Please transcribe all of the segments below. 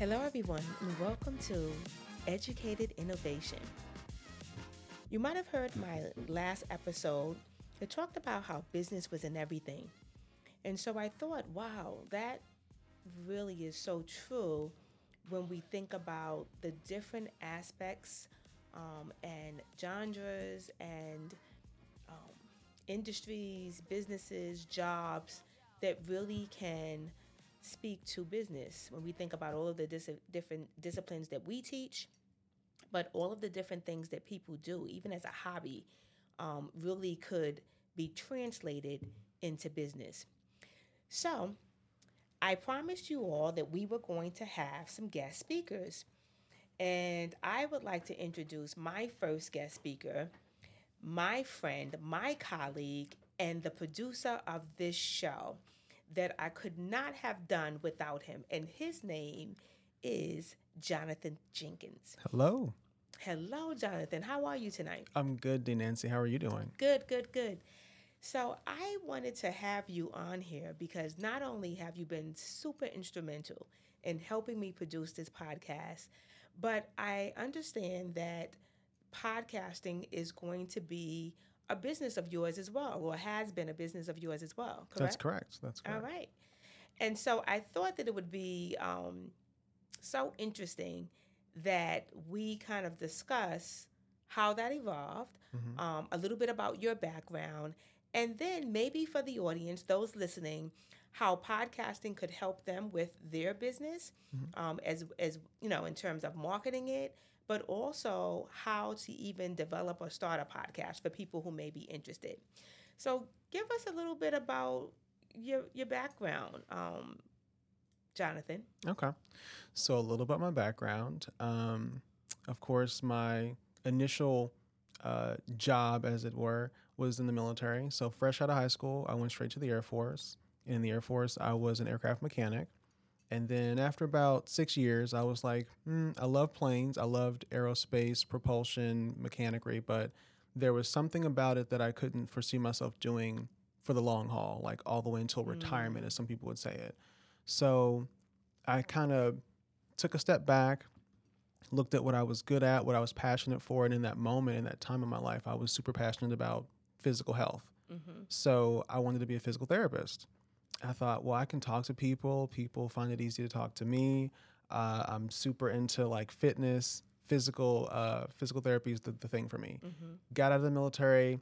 Hello, everyone, and welcome to Educated Innovation. You might have heard my last episode that talked about how business was in everything. And so I thought, wow, that really is so true when we think about the different aspects um, and genres and um, industries, businesses, jobs that really can speak to business when we think about all of the dis- different disciplines that we teach, but all of the different things that people do, even as a hobby, um, really could be translated into business. So, I promised you all that we were going to have some guest speakers. And I would like to introduce my first guest speaker, my friend, my colleague, and the producer of this show that I could not have done without him. And his name is Jonathan Jenkins. Hello. Hello, Jonathan. How are you tonight? I'm good, D. Nancy. How are you doing? Good, good, good. So I wanted to have you on here because not only have you been super instrumental in helping me produce this podcast, but I understand that podcasting is going to be a business of yours as well, or has been a business of yours as well. Correct? That's correct. That's correct. All right. And so I thought that it would be um, so interesting that we kind of discuss how that evolved, Mm-hmm. um, a little bit about your background, and then maybe for the audience, those listening, how podcasting could help them with their business, Mm-hmm. um, as as you know, in terms of marketing it, but also how to even develop or start a podcast for people who may be interested. So, give us a little bit about your your background, um, Jonathan. Okay. So, a little about my background. Um, of course, my initial uh, job, as it were, was in the military. So, fresh out of high school, I went straight to the Air Force. In the Air Force, I was an aircraft mechanic. And then after about six years, I was like, hmm, I love planes. I loved aerospace, propulsion, mechanicry, but there was something about it that I couldn't foresee myself doing for the long haul, like all the way until retirement, as some people would say it. So I kind of took a step back, looked at what I was good at, what I was passionate for. And in that moment, in that time in my life, I was super passionate about physical health. So I wanted to be a physical therapist. I thought, well, I can talk to people. People find it easy to talk to me. Uh, I'm super into like fitness, physical, uh, physical therapy is the, the thing for me. Got out of the military,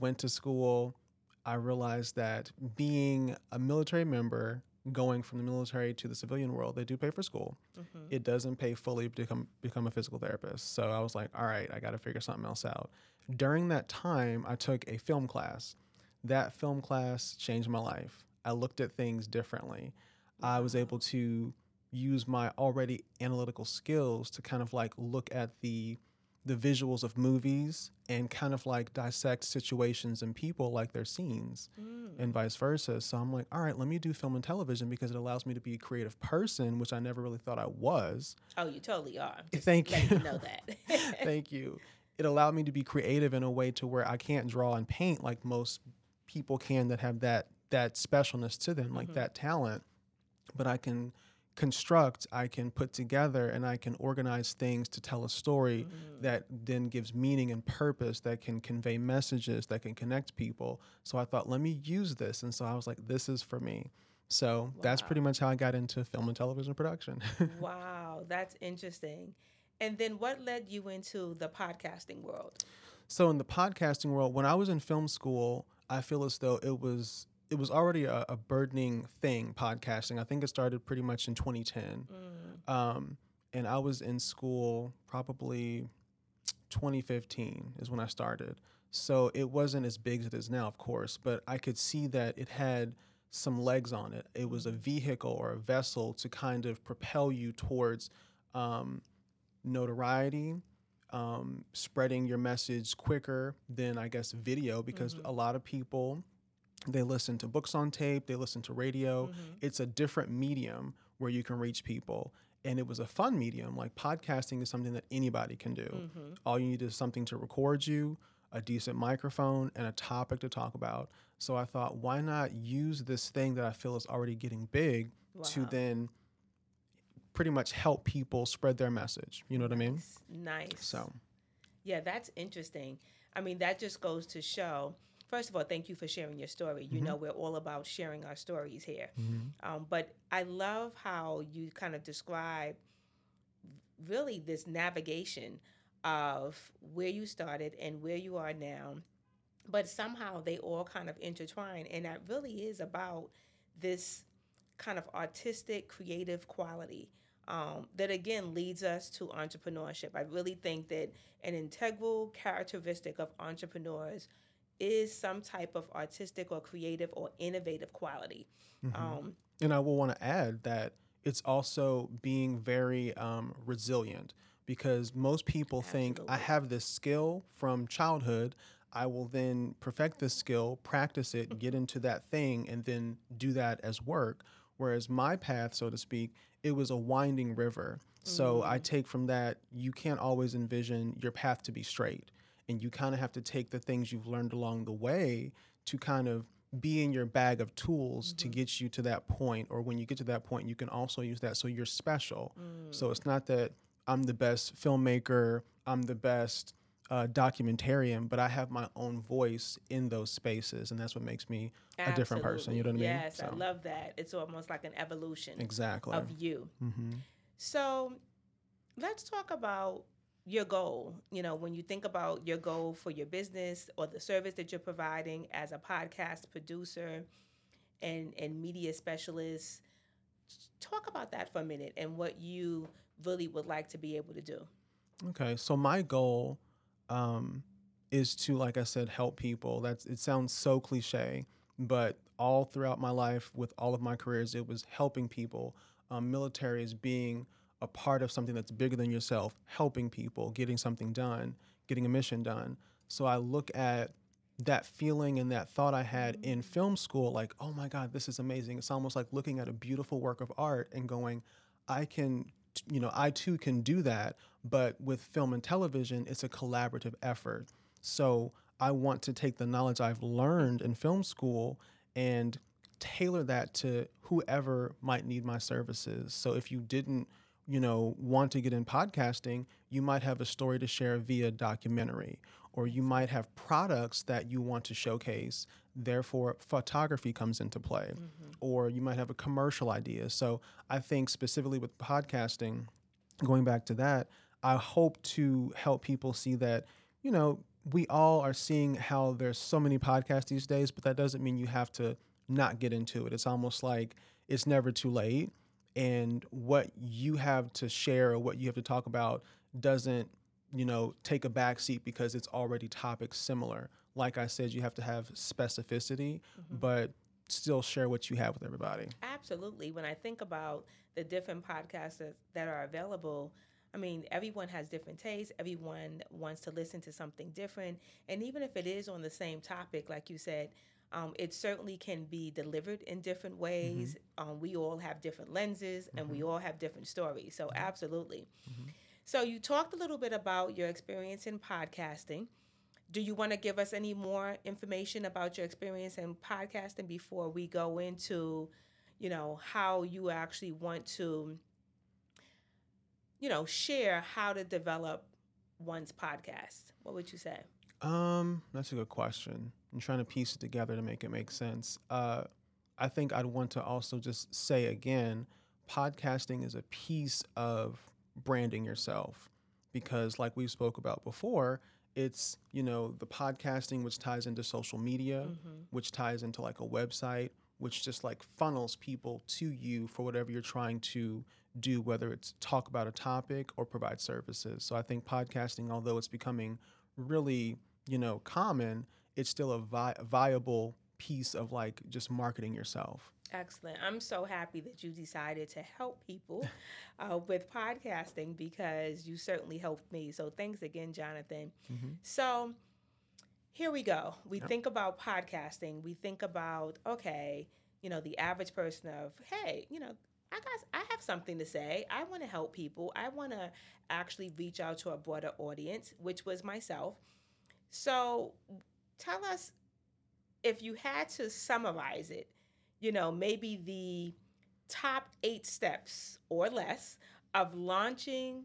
went to school. I realized that being a military member, going from the military to the civilian world, they do pay for school. It doesn't pay fully to become become a physical therapist. So I was like, all right, I got to figure something else out. During that time, I took a film class. That film class changed my life. I looked at things differently. I was able to use my already analytical skills to kind of like look at the the visuals of movies and kind of like dissect situations and people like their scenes mm. and vice versa. So I'm like, all right, let me do film and television because it allows me to be a creative person, which I never really thought I was. Oh, you totally are. Just Thank you. you know that. Thank you. It allowed me to be creative in a way to where I can't draw and paint like most people can that have that that specialness to them, like mm-hmm. that talent. But I can construct, I can put together, and I can organize things to tell a story mm-hmm. that then gives meaning and purpose, that can convey messages, that can connect people. So I thought, let me use this. And so I was like, this is for me. So that's pretty much how I got into film and television production. wow, that's interesting. And then what led you into the podcasting world? So in the podcasting world, when I was in film school, I feel as though it was it was already a, a burdening thing. Podcasting. I think it started pretty much in 2010, um, and I was in school probably 2015 is when I started. So it wasn't as big as it is now, of course, but I could see that it had some legs on it. It was a vehicle or a vessel to kind of propel you towards um, notoriety, um, spreading your message quicker than I guess video because a lot of people they listen to books on tape, they listen to radio. Mm-hmm. It's a different medium where you can reach people. And it was a fun medium. Like podcasting is something that anybody can do. Mm-hmm. All you need is something to record you, a decent microphone, and a topic to talk about. So I thought, why not use this thing that I feel is already getting big to then pretty much help people spread their message. You know what I mean? Nice. So, Yeah, that's interesting. I mean, that just goes to show. First of all, thank you for sharing your story. You know, we're all about sharing our stories here. Um, but I love how you kind of describe really this navigation of where you started and where you are now. But somehow they all kind of intertwine. And that really is about this kind of artistic, creative quality um, that again leads us to entrepreneurship. I really think that an integral characteristic of entrepreneurs is some type of artistic or creative or innovative quality. Um, and I will want to add that it's also being very um, resilient because most people think I have this skill from childhood. I will then perfect this skill, practice it, get into that thing, and then do that as work. Whereas my path, so to speak, it was a winding river. So I take from that, you can't always envision your path to be straight. And you kind of have to take the things you've learned along the way to kind of be in your bag of tools to get you to that point. Or when you get to that point, you can also use that so you're special. So it's not that I'm the best filmmaker, I'm the best uh, documentarian, but I have my own voice in those spaces. And that's what makes me a different person. You know what I mean? Yes, I love that. It's almost like an evolution Exactly. of you. hmm So let's talk about your goal. You know, when you think about your goal for your business or the service that you're providing as a podcast producer and, and media specialist, talk about that for a minute and what you really would like to be able to do. Okay, so my goal um, is to, like I said, help people. That's it sounds so cliche, but all throughout my life, with all of my careers, it was helping people. Um, military is being a part of something that's bigger than yourself, helping people, getting something done, getting a mission done. So I look at that feeling and that thought I had mm-hmm. in film school, like, oh my God, this is amazing. It's almost like looking at a beautiful work of art and going, I can, you know, I too can do that. But with film and television, it's a collaborative effort. So I want to take the knowledge I've learned in film school and tailor that to whoever might need my services. So if you didn't, you know, want to get in podcasting, you might have a story to share via documentary, or you might have products that you want to showcase. Therefore, photography comes into play, mm-hmm. or you might have a commercial idea. So I think specifically with podcasting, going back to that, I hope to help people see that, you know, we all are seeing how there's so many podcasts these days, but that doesn't mean you have to not get into it. It's almost like it's never too late. And what you have to share or what you have to talk about doesn't, you know, take a back seat because it's already topics similar. Like I said, you have to have specificity, mm-hmm. but still share what you have with everybody. Absolutely. When I think about the different podcasts that, that are available, I mean, everyone has different tastes. Everyone wants to listen to something different. And even if it is on the same topic, like you said, um, it certainly can be delivered in different ways. Um, we all have different lenses and we all have different stories. So, absolutely. So, you talked a little bit about your experience in podcasting. Do you want to give us any more information about your experience in podcasting before we go into, you know, how you actually want to, you know, share how to develop one's podcast? What would you say? Um, that's a good question. I'm trying to piece it together to make it make sense. Uh, I think I'd want to also just say again, podcasting is a piece of branding yourself because, like we spoke about before, it's you know the podcasting which ties into social media, which ties into like a website, which just like funnels people to you for whatever you're trying to do, whether it's talk about a topic or provide services. So I think podcasting, although it's becoming really you know common it's still a vi- viable piece of like just marketing yourself Excellent. I'm so happy that you decided to help people uh, with podcasting because you certainly helped me. So thanks again, Jonathan. So here we go. We think about podcasting. We think about okay, you know, the average person of hey, you know, I got I have something to say. I want to help people. I want to actually reach out to a broader audience, which was myself. So tell us if you had to summarize it, you know, maybe the top eight steps or less of launching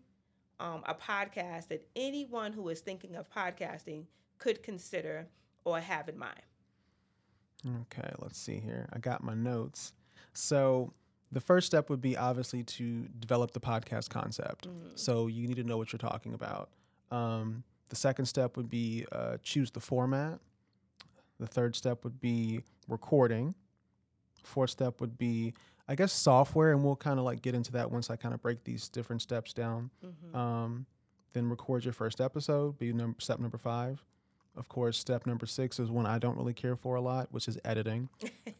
um, a podcast that anyone who is thinking of podcasting could consider or have in mind. Okay, let's see here. I got my notes. So the first step would be obviously to develop the podcast concept. Mm-hmm. So you need to know what you're talking about. Um, the second step would be uh, choose the format. The third step would be recording. Fourth step would be, I guess, software, and we'll kind of like get into that once I kind of break these different steps down. Mm-hmm. Um, then record your first episode, be number, step number five. Of course, step number six is one I don't really care for a lot, which is editing.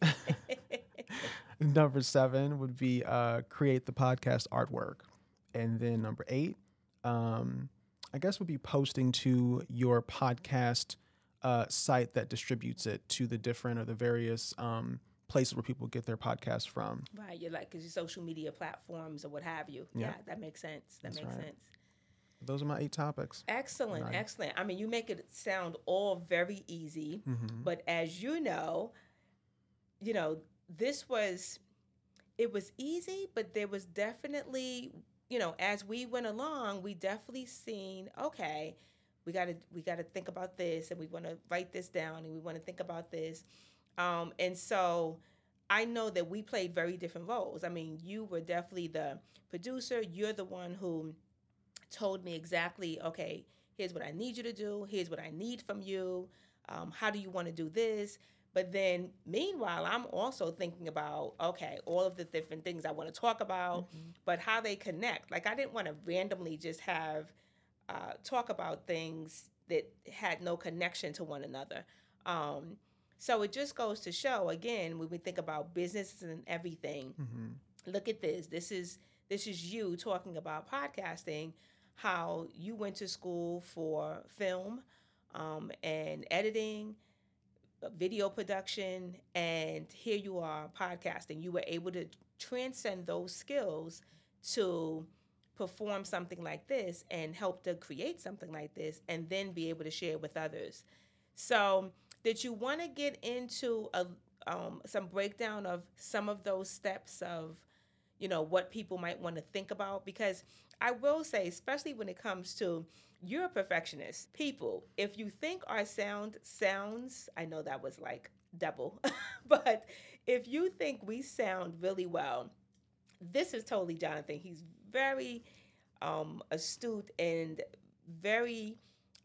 number seven would be uh, create the podcast artwork. And then number eight, um, I guess would be posting to your podcast uh, site that distributes it to the different or the various um, places where people get their podcasts from. Right, you're like, because your social media platforms or what have you. Yeah. Yeah, that makes sense. That That's makes right. sense. Those are my eight topics. Excellent, Right. excellent. I mean, you make it sound all very easy, Mm-hmm. but as you know, you know, this was it was easy, but there was definitely, you know, as we went along, we definitely seen, okay, we got to we got to think about this and we want to write this down and we want to think about this. Um and so I know that we played very different roles. I mean, you were definitely the producer, you're the one who told me exactly, okay, here's what I need you to do, here's what I need from you, um, how do you want to do this? But then, meanwhile, I'm also thinking about, okay, all of the different things I want to talk about, but how they connect. Like, I didn't want to randomly just have uh, talk about things that had no connection to one another. Um, so it just goes to show, again, when we think about businesses and everything, Mm-hmm. look at this this is this is you talking about podcasting how you went to school for film um, and editing video production and here you are podcasting. You were able to transcend those skills to perform something like this and help to create something like this and then be able to share with others. So did you want to get into a um, some breakdown of some of those steps of you know what people might want to think about because i will say especially when it comes to you're a perfectionist. People if you think our sound sounds i know that was like double but if you think we sound really well this is totally jonathan. He's very um, astute and very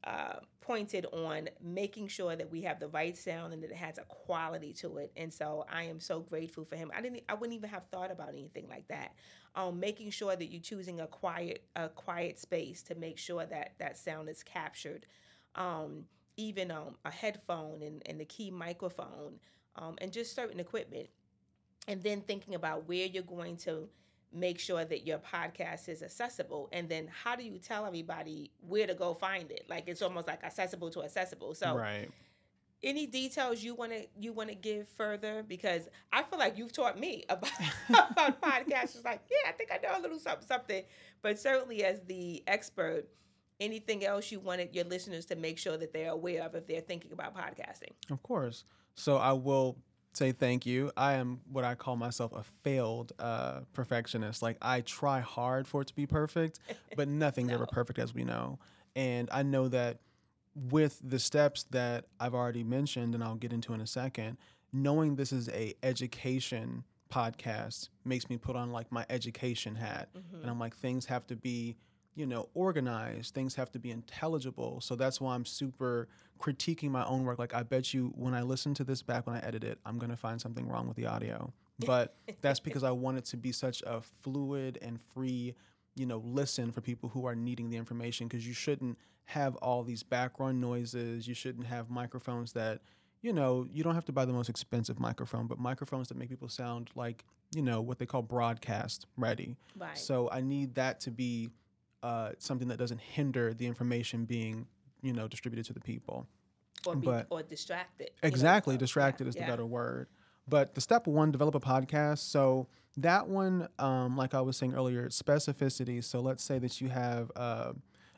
uh, pointed on making sure that we have the right sound and that it has a quality to it. And so I am so grateful for him. I didn't, I wouldn't even have thought about anything like that. Um, making sure that you're choosing a quiet, a quiet space to make sure that that sound is captured. Um, even um, a headphone and, and the key microphone um, and just certain equipment. And then thinking about where you're going to make sure that your podcast is accessible. And then how do you tell everybody where to go find it? Like it's almost like accessible to accessible. So right. any details you want to you want to give further? Because i feel like you've taught me about about podcasts. It's like yeah i think i know a little something something. But certainly as the expert anything else you wanted your listeners to make sure that they're aware of if they're thinking about podcasting? Of course. So I will say thank you. I am what I call myself a failed uh, perfectionist. Like I try hard for it to be perfect, but nothing's ever perfect, as we know. And I know that with the steps that I've already mentioned, and I'll get into in a second, knowing this is a education podcast makes me put on like my education hat, and I'm like things have to be you know, organized. Things have to be intelligible. So that's why I'm super critiquing my own work. Like, I bet you when I listen to this back when I edit it, I'm going to find something wrong with the audio. But that's because I want it to be such a fluid and free, you know, listen for people who are needing the information because you shouldn't have all these background noises. You shouldn't have microphones that, you know, you don't have to buy the most expensive microphone, but microphones that make people sound like, you know, what they call broadcast ready. right So I need that to be uh, something that doesn't hinder the information being, you know, distributed to the people. or be but- or distracted you know, Exactly, so, yeah, distracted is the yeah. better word. But the step one, develop a podcast. So that one, um, like I was saying earlier, specificity. So let's say that you have uh,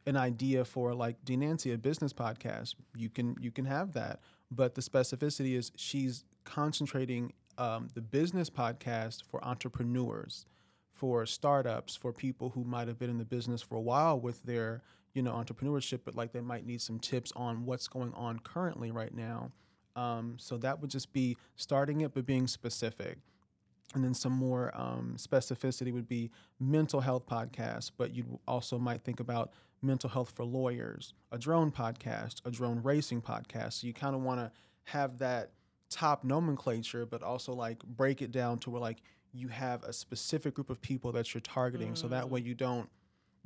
an idea for like denancy a business podcast. You can you can have that, but the specificity is she's concentrating um, the business podcast for entrepreneurs, for startups, for people who might have been in the business for a while with their you know entrepreneurship, but like they might need some tips on what's going on currently right now. Um, so that would just be starting it, but being specific. And then some more um, specificity would be mental health podcasts, but you also might think about mental health for lawyers, a drone podcast, a drone racing podcast. So you kind of want to have that top nomenclature, but also like break it down to where like you have a specific group of people that you're targeting. Mm. So that way you don't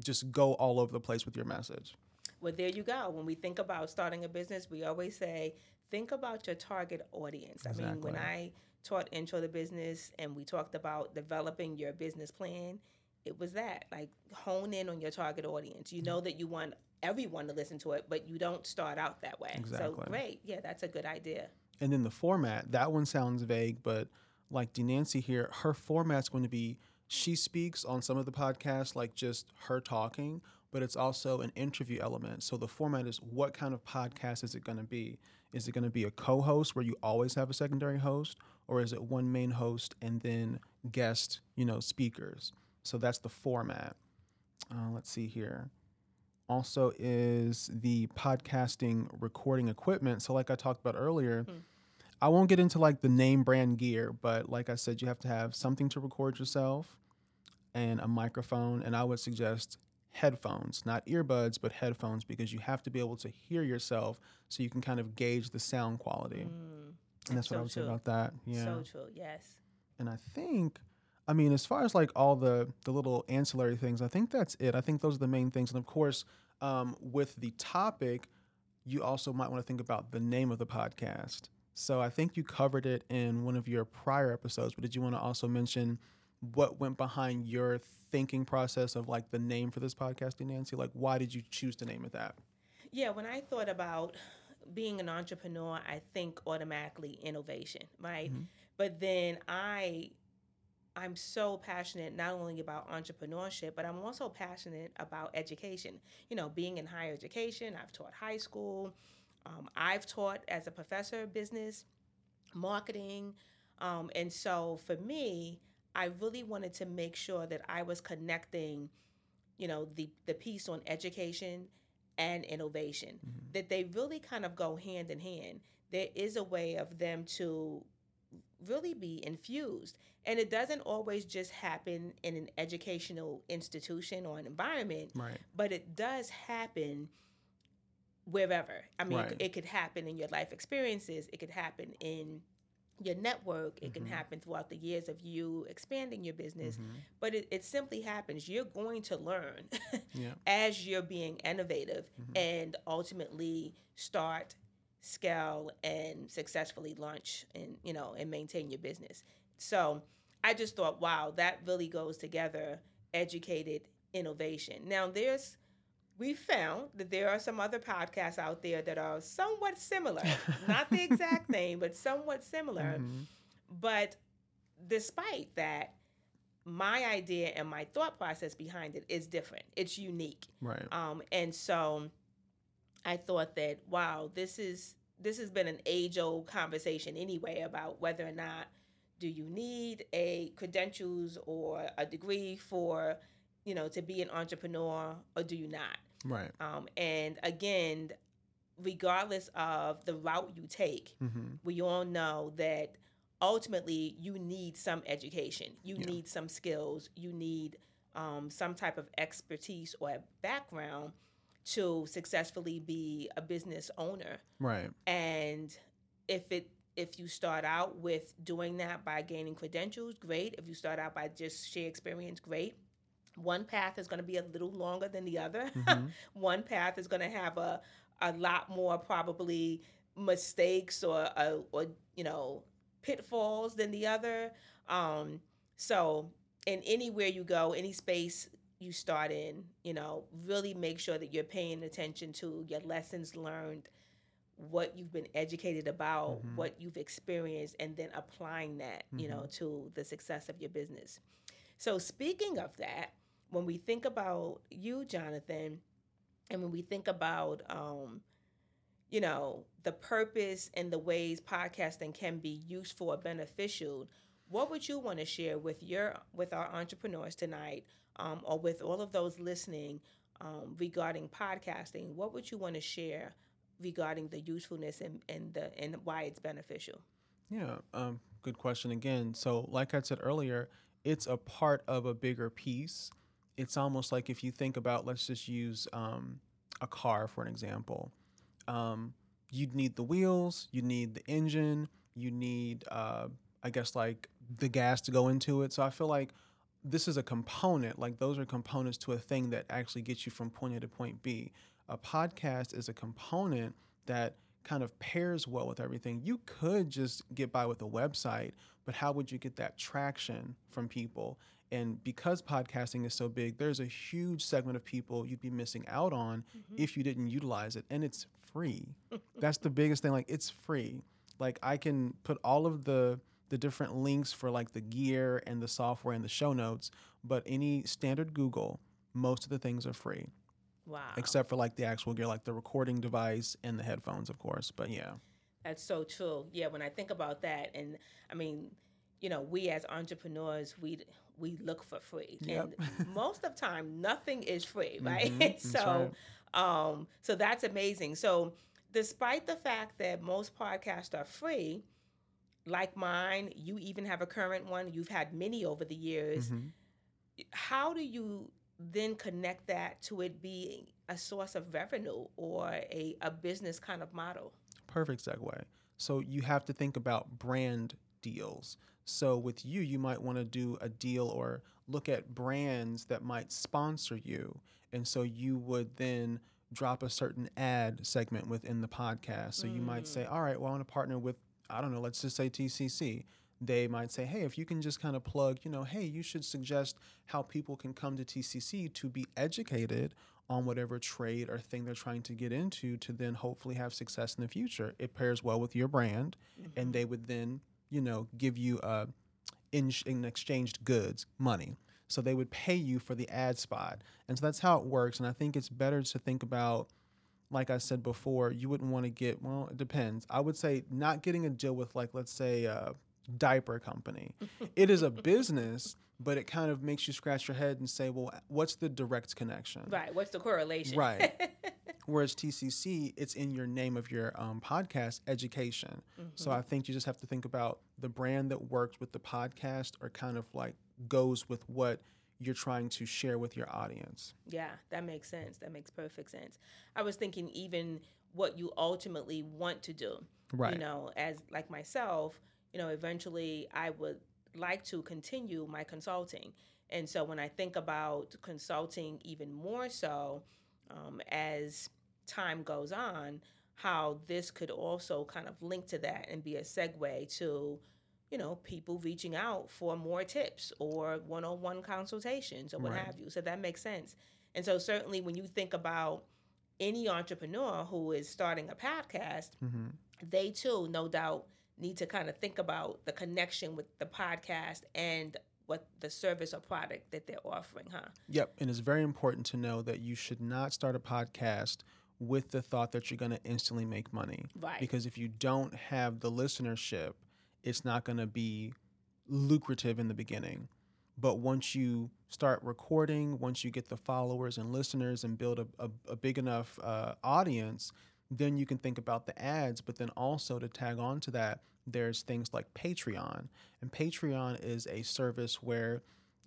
just go all over the place with your message. Well, there you go. When we think about starting a business, we always say, think about your target audience. Exactly. I mean, when I taught intro to business and we talked about developing your business plan, it was that like hone in on your target audience. You know that you want everyone to listen to it, but you don't start out that way. Exactly. So great. Yeah, that's a good idea. And then the format, that one sounds vague, but like Denancy here, her format's going to be she speaks on some of the podcasts like just her talking, but it's also an interview element. So the format is what kind of podcast is it going to be? Is it going to be a co-host where you always have a secondary host or is it one main host and then guest, you know, speakers? So that's the format. Uh, let's see here. Also, is the podcasting recording equipment. So, like I talked about earlier, hmm. I won't get into like the name brand gear, but like I said, you have to have something to record yourself and a microphone. And I would suggest headphones, not earbuds, but headphones, because you have to be able to hear yourself so you can kind of gauge the sound quality. Mm, and that's, that's what so I would true. say about that. Yeah. So true, yes. And I think I mean, as far as like all the the little ancillary things, I think that's it. I think those are the main things. And of course, um, with the topic, you also might want to think about the name of the podcast. So I think you covered it in one of your prior episodes, but did you want to also mention what went behind your thinking process of like the name for this podcast, Nancy? Like, why did you choose to name it that? Yeah, when I thought about being an entrepreneur, I think automatically innovation, right? Mm-hmm. But then I I'm so passionate not only about entrepreneurship, but I'm also passionate about education. You know, being in higher education, I've taught high school, um, I've taught as a professor of business, marketing. Um, and so for me, I really wanted to make sure that I was connecting, you know, the, the piece on education and innovation, mm-hmm. that they really kind of go hand in hand. There is a way of them to really be infused. And it doesn't always just happen in an educational institution or an environment, right. but it does happen wherever. I mean, right. it, it, could happen in your life experiences, it could happen in your network, it mm-hmm. can happen throughout the years of you expanding your business, mm-hmm. but it, it, simply happens. You're going to learn yeah. as you're being innovative mm-hmm. and ultimately start scale and successfully launch and you know and maintain your business so i just thought wow that really goes together educated innovation now there's we found that there are some other podcasts out there that are somewhat similar. Not the exact name but somewhat similar. Mm-hmm. but despite that my idea and my thought process behind it is different. It's unique. Right. Um, and so I thought that wow, this is this has been an age old conversation anyway about whether or not do you need a credentials or a degree for you know to be an entrepreneur or do you not right um, and again regardless of the route you take mm-hmm. we all know that ultimately you need some education you yeah. need some skills you need um, some type of expertise or background to successfully be a business owner. Right. And if it if you start out with doing that by gaining credentials, great. If you start out by just sheer experience, great. One path is going to be a little longer than the other. Mm-hmm. One path is going to have a a lot more probably mistakes or, or, or you know pitfalls than the other. Um, so, in anywhere you go, any space you start in, you know, really make sure that you're paying attention to your lessons learned, what you've been educated about, mm-hmm. what you've experienced, and then applying that, mm-hmm. you know, mm-hmm. to the success of your business. So, speaking of that, when we think about you, Jonathan, and when we think about, um, you know, the purpose and the ways podcasting can be useful or beneficial, what would you want to share with your with our entrepreneurs tonight, um, or with all of those listening um, regarding podcasting? What would you want to share regarding the usefulness and, and the and why it's beneficial? Yeah, um, good question again. So, like I said earlier, it's a part of a bigger piece. It's almost like if you think about, let's just use um, a car for an example. Um, you'd need the wheels, you need the engine, you need, uh, I guess, like the gas to go into it. So I feel like this is a component, like those are components to a thing that actually gets you from point A to point B. A podcast is a component that kind of pairs well with everything. You could just get by with a website, but how would you get that traction from people? And because podcasting is so big, there's a huge segment of people you'd be missing out on mm-hmm. if you didn't utilize it. And it's free. That's the biggest thing. Like it's free. Like I can put all of the the different links for like the gear and the software and the show notes, but any standard Google, most of the things are free. Wow. Except for like the actual gear, like the recording device and the headphones, of course. But yeah. That's so true. Yeah, when I think about that, and I mean, you know, we as entrepreneurs, we we look for free, yep. and most of time, nothing is free, right? Mm-hmm. so, right. um, so that's amazing. So, despite the fact that most podcasts are free, like mine, you even have a current one. You've had many over the years. Mm-hmm. How do you then connect that to it being a source of revenue or a, a business kind of model? Perfect segue. So you have to think about brand deals. So with you, you might want to do a deal or look at brands that might sponsor you. And so you would then drop a certain ad segment within the podcast. So mm. you might say, mm. all right, well, I want to partner with, I don't know, let's just say TCC they might say, hey, if you can just kind of plug, you know, hey, you should suggest how people can come to TCC to be educated on whatever trade or thing they're trying to get into to then hopefully have success in the future. It pairs well with your brand, mm-hmm. and they would then, you know, give you uh, in, in exchanged goods money. So they would pay you for the ad spot. And so that's how it works. And I think it's better to think about like I said before, you wouldn't want to get, well, it depends. I would say not getting a deal with, like, let's say, uh, diaper company. it is a business, but it kind of makes you scratch your head and say, well, what's the direct connection? Right. What's the correlation? Right. Whereas TCC, it's in your name of your um, podcast, education. Mm-hmm. So I think you just have to think about the brand that works with the podcast or kind of like goes with what you're trying to share with your audience. Yeah, that makes sense. That makes perfect sense. I was thinking even what you ultimately want to do. Right. You know, as like myself, you know, eventually I would like to continue my consulting. And so when I think about consulting even more so um, as time goes on, how this could also kind of link to that and be a segue to, you know, people reaching out for more tips or one on one consultations or what right. have you. So that makes sense. And so certainly when you think about any entrepreneur who is starting a podcast, mm-hmm. they too, no doubt, need to kind of think about the connection with the podcast and what the service or product that they're offering, huh? Yep. And it's very important to know that you should not start a podcast with the thought that you're going to instantly make money. Right. Because if you don't have the listenership, it's not going to be lucrative in the beginning. But once you start recording, once you get the followers and listeners and build a, a, a big enough uh, audience, then you can think about the ads, but then also to tag on to that, there's things like Patreon. And Patreon is a service where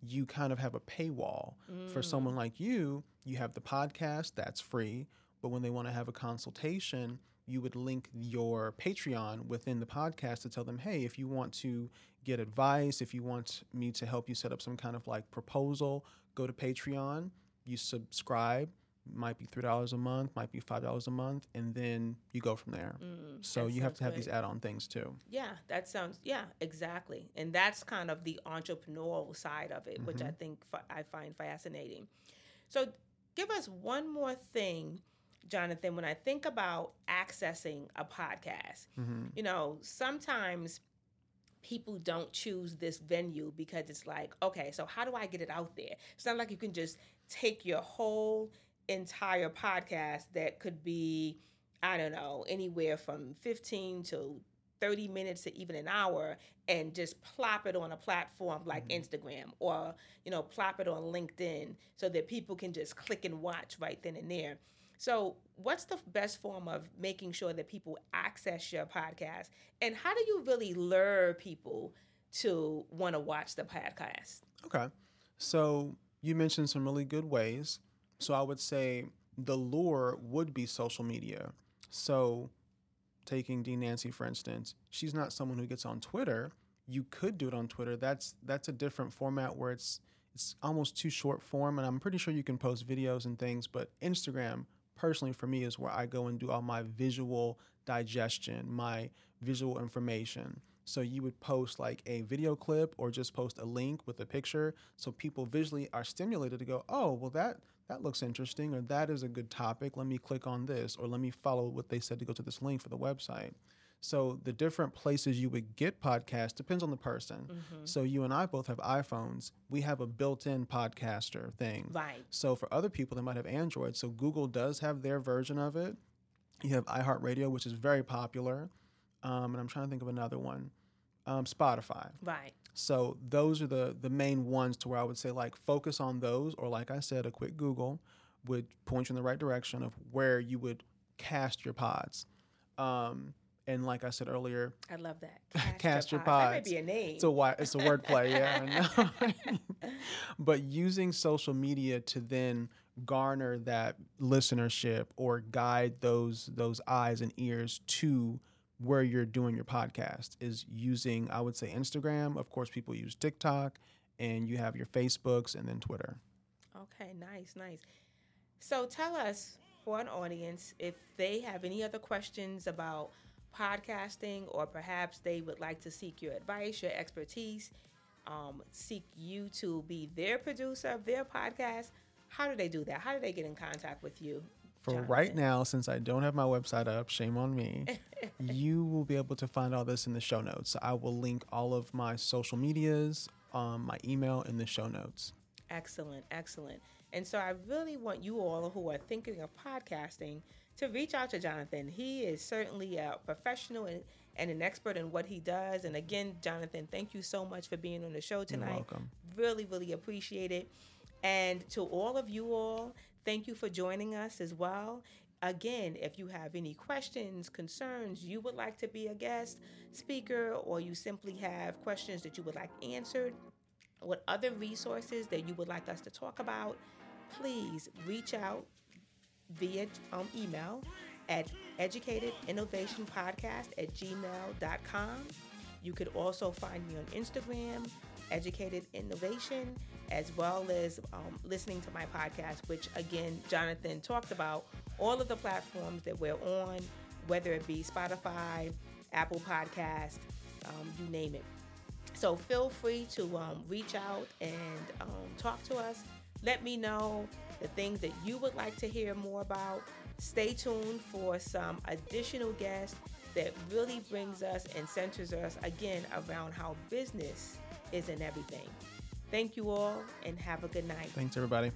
you kind of have a paywall. Mm. For someone like you, you have the podcast, that's free. But when they want to have a consultation, you would link your Patreon within the podcast to tell them, hey, if you want to get advice, if you want me to help you set up some kind of like proposal, go to Patreon, you subscribe, might be three dollars a month, might be five dollars a month, and then you go from there. Mm, so you have to have these add-on things too. Yeah, that sounds yeah exactly, and that's kind of the entrepreneurial side of it, mm-hmm. which I mm-hmm. think I find fascinating. So give us one more thing. Jonathan, when I think about accessing a podcast, mm-hmm. you know, sometimes people don't choose this venue because it's like, okay, so how do I get it out there? It's not like you can just take your whole entire podcast that could be I don't know, anywhere from 15 to 30 minutes to even an hour and just plop it on a platform like mm-hmm. Instagram or, you know, plop it on LinkedIn so that people can just click and watch right then and there. So, what's the best form of making sure that people access your podcast? And how do you really lure people to want to watch the podcast? Okay. So, you mentioned some really good ways. So, I would say the lure would be social media. So, taking D Nancy for instance, she's not someone who gets on Twitter. You could do it on Twitter. That's that's a different format where it's it's almost too short form and I'm pretty sure you can post videos and things, but Instagram personally for me is where I go and do all my visual digestion, my visual information. So you would post like a video clip or just post a link with a picture so people visually are stimulated to go, "Oh, well that that looks interesting or that is a good topic. Let me click on this or let me follow what they said to go to this link for the website." So the different places you would get podcasts depends on the person. Mm-hmm. So you and I both have iPhones. We have a built-in podcaster thing. Right. So for other people that might have Android, so Google does have their version of it. You have iHeartRadio, which is very popular, um, and I'm trying to think of another one. Um, Spotify. Right. So those are the the main ones to where I would say like focus on those, or like I said, a quick Google would point you in the right direction of where you would cast your pods. Um, and like I said earlier, I love that. Cast, cast your, pods. That might be a name. It's a it's a wordplay, yeah. but using social media to then garner that listenership or guide those those eyes and ears to where you're doing your podcast is using I would say Instagram. Of course, people use TikTok, and you have your Facebooks and then Twitter. Okay, nice, nice. So tell us for an audience if they have any other questions about podcasting, or perhaps they would like to seek your advice, your expertise, um, seek you to be their producer of their podcast, how do they do that? How do they get in contact with you? For Jonathan? right now, since I don't have my website up, shame on me, you will be able to find all this in the show notes. I will link all of my social medias, um, my email in the show notes. Excellent, excellent. And so I really want you all who are thinking of podcasting to reach out to Jonathan. He is certainly a professional and, and an expert in what he does. And again, Jonathan, thank you so much for being on the show tonight. You're welcome. Really, really appreciate it. And to all of you all, thank you for joining us as well. Again, if you have any questions, concerns, you would like to be a guest speaker, or you simply have questions that you would like answered, what other resources that you would like us to talk about, please reach out via um, email at educatedinnovationpodcast at gmail.com. You could also find me on Instagram, Educated Innovation, as well as um, listening to my podcast, which again, Jonathan talked about all of the platforms that we're on, whether it be Spotify, Apple Podcast, um, you name it. So feel free to um, reach out and um, talk to us. Let me know the things that you would like to hear more about. Stay tuned for some additional guests that really brings us and centers us again around how business is in everything. Thank you all and have a good night. Thanks, everybody.